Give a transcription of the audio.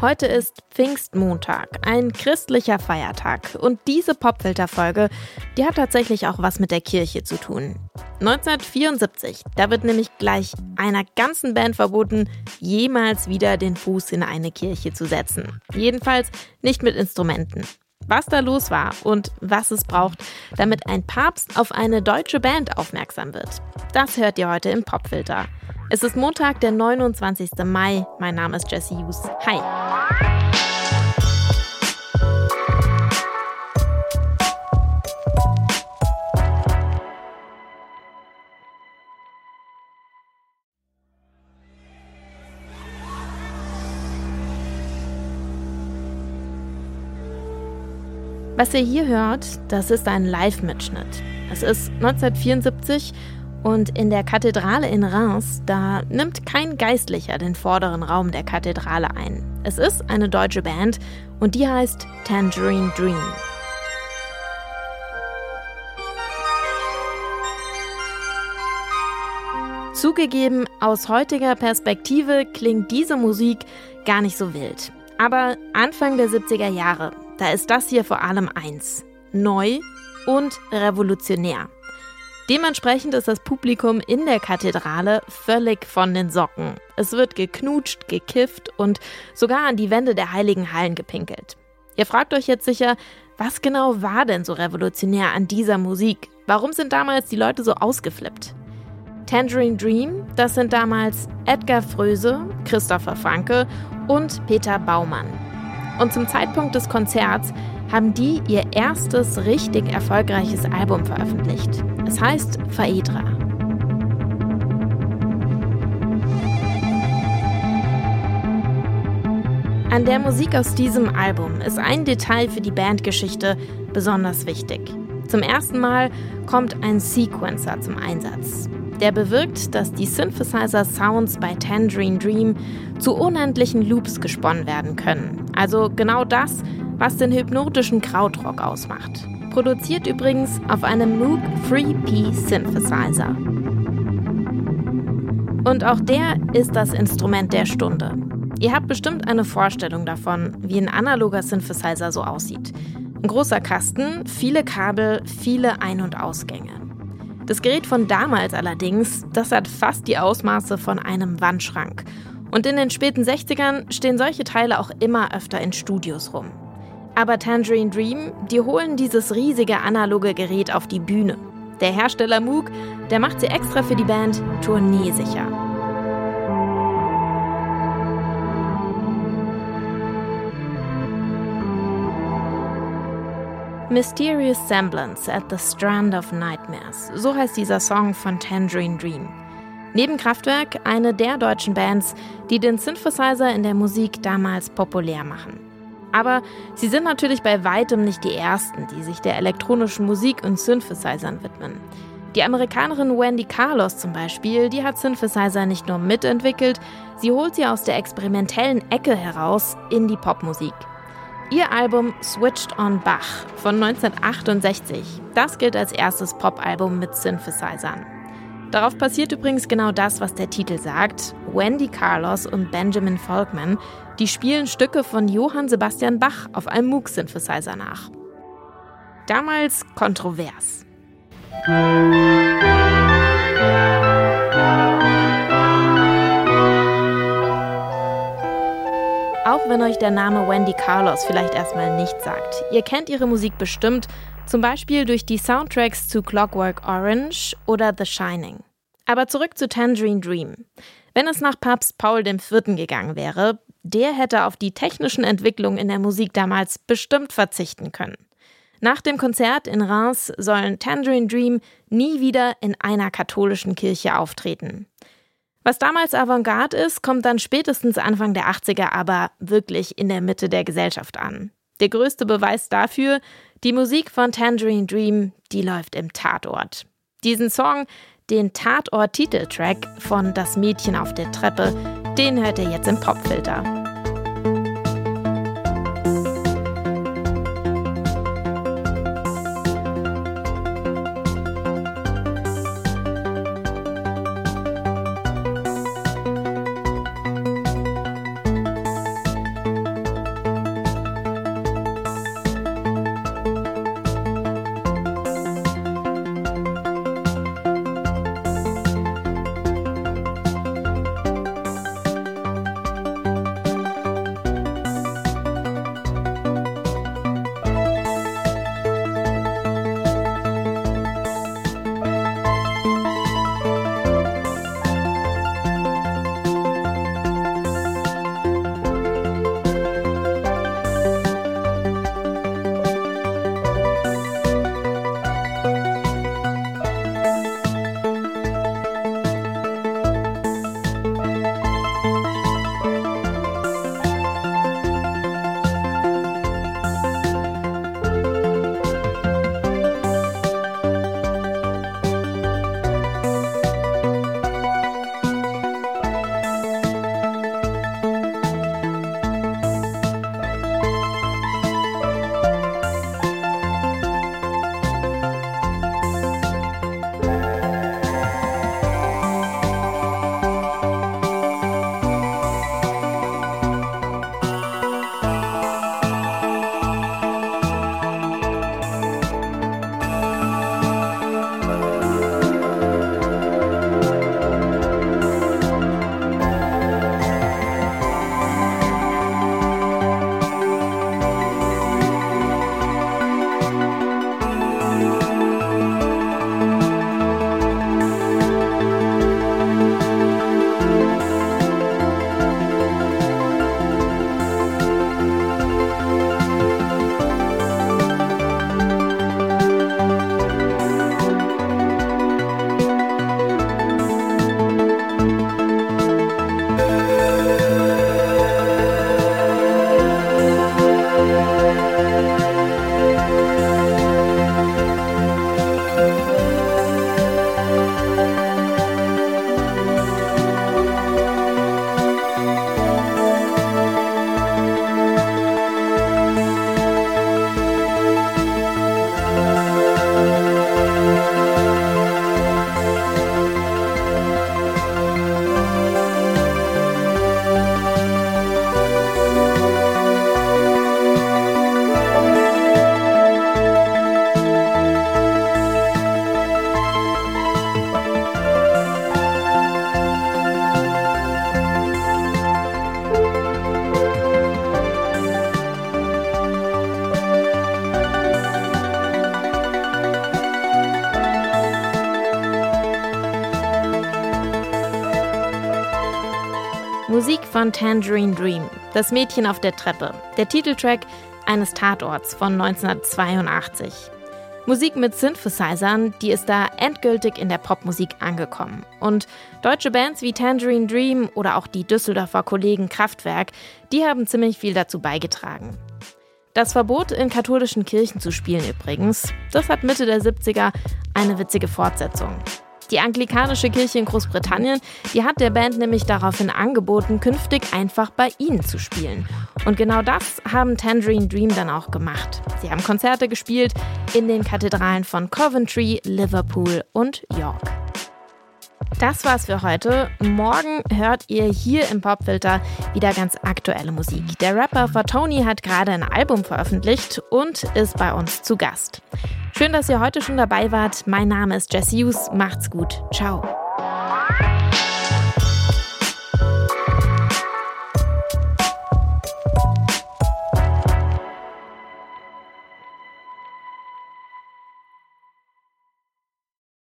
Heute ist Pfingstmontag, ein christlicher Feiertag. Und diese Popfilter-Folge, die hat tatsächlich auch was mit der Kirche zu tun. 1974, da wird nämlich gleich einer ganzen Band verboten, jemals wieder den Fuß in eine Kirche zu setzen. Jedenfalls nicht mit Instrumenten. Was da los war und was es braucht, damit ein Papst auf eine deutsche Band aufmerksam wird, das hört ihr heute im Popfilter. Es ist Montag, der 29. Mai. Mein Name ist Jesse Hughes. Hi. Was ihr hier hört, das ist ein Live-Mitschnitt. Es ist 1974 und in der Kathedrale in Reims, da nimmt kein Geistlicher den vorderen Raum der Kathedrale ein. Es ist eine deutsche Band und die heißt Tangerine Dream. Zugegeben, aus heutiger Perspektive klingt diese Musik gar nicht so wild. Aber Anfang der 70er Jahre, da ist das hier vor allem eins. Neu und revolutionär. Dementsprechend ist das Publikum in der Kathedrale völlig von den Socken. Es wird geknutscht, gekifft und sogar an die Wände der heiligen Hallen gepinkelt. Ihr fragt euch jetzt sicher, was genau war denn so revolutionär an dieser Musik? Warum sind damals die Leute so ausgeflippt? Tangerine Dream, das sind damals Edgar Fröse, Christopher Franke und Peter Baumann. Und zum Zeitpunkt des Konzerts haben die ihr erstes richtig erfolgreiches Album veröffentlicht. Es heißt Phaedra. An der Musik aus diesem Album ist ein Detail für die Bandgeschichte besonders wichtig. Zum ersten Mal kommt ein Sequencer zum Einsatz. Der bewirkt, dass die Synthesizer-Sounds bei Tangerine Dream zu unendlichen Loops gesponnen werden können. Also genau das, was den hypnotischen Krautrock ausmacht. Produziert übrigens auf einem Moog 3P Synthesizer. Und auch der ist das Instrument der Stunde. Ihr habt bestimmt eine Vorstellung davon, wie ein analoger Synthesizer so aussieht. Ein großer Kasten, viele Kabel, viele Ein- und Ausgänge. Das Gerät von damals allerdings, das hat fast die Ausmaße von einem Wandschrank. Und in den späten 60ern stehen solche Teile auch immer öfter in Studios rum. Aber Tangerine Dream, die holen dieses riesige analoge Gerät auf die Bühne. Der Hersteller Moog, der macht sie extra für die Band tourneesicher. Mysterious Semblance at the Strand of Nightmares. So heißt dieser Song von Tangerine Dream. Neben Kraftwerk eine der deutschen Bands, die den Synthesizer in der Musik damals populär machen. Aber sie sind natürlich bei weitem nicht die ersten, die sich der elektronischen Musik und Synthesizern widmen. Die Amerikanerin Wendy Carlos zum Beispiel, die hat Synthesizer nicht nur mitentwickelt, sie holt sie aus der experimentellen Ecke heraus in die Popmusik. Ihr Album Switched on Bach von 1968, das gilt als erstes Popalbum mit Synthesizern. Darauf passiert übrigens genau das, was der Titel sagt. Wendy Carlos und Benjamin Folkman, die spielen Stücke von Johann Sebastian Bach auf einem Moog-Synthesizer nach. Damals kontrovers. Auch wenn euch der Name Wendy Carlos vielleicht erstmal nichts sagt. Ihr kennt ihre Musik bestimmt zum Beispiel durch die Soundtracks zu Clockwork Orange oder The Shining. Aber zurück zu Tangerine Dream. Wenn es nach Papst Paul IV. gegangen wäre, der hätte auf die technischen Entwicklungen in der Musik damals bestimmt verzichten können. Nach dem Konzert in Reims sollen Tangerine Dream nie wieder in einer katholischen Kirche auftreten. Was damals Avantgarde ist, kommt dann spätestens Anfang der 80er aber wirklich in der Mitte der Gesellschaft an. Der größte Beweis dafür, die Musik von Tangerine Dream, die läuft im Tatort. Diesen Song, den Tatort-Titeltrack von Das Mädchen auf der Treppe, den hört ihr jetzt im Popfilter. Von Tangerine Dream, Das Mädchen auf der Treppe, der Titeltrack eines Tatorts von 1982. Musik mit Synthesizern, die ist da endgültig in der Popmusik angekommen. Und deutsche Bands wie Tangerine Dream oder auch die Düsseldorfer Kollegen Kraftwerk, die haben ziemlich viel dazu beigetragen. Das Verbot, in katholischen Kirchen zu spielen übrigens, das hat Mitte der 70er eine witzige Fortsetzung. Die anglikanische Kirche in Großbritannien, die hat der Band nämlich daraufhin angeboten, künftig einfach bei ihnen zu spielen. Und genau das haben Tangerine Dream dann auch gemacht. Sie haben Konzerte gespielt in den Kathedralen von Coventry, Liverpool und York. Das war's für heute. Morgen hört ihr hier im Popfilter wieder ganz aktuelle Musik. Der Rapper Fatoni hat gerade ein Album veröffentlicht und ist bei uns zu Gast. Schön, dass ihr heute schon dabei wart. Mein Name ist Jess Hughes. Macht's gut. Ciao.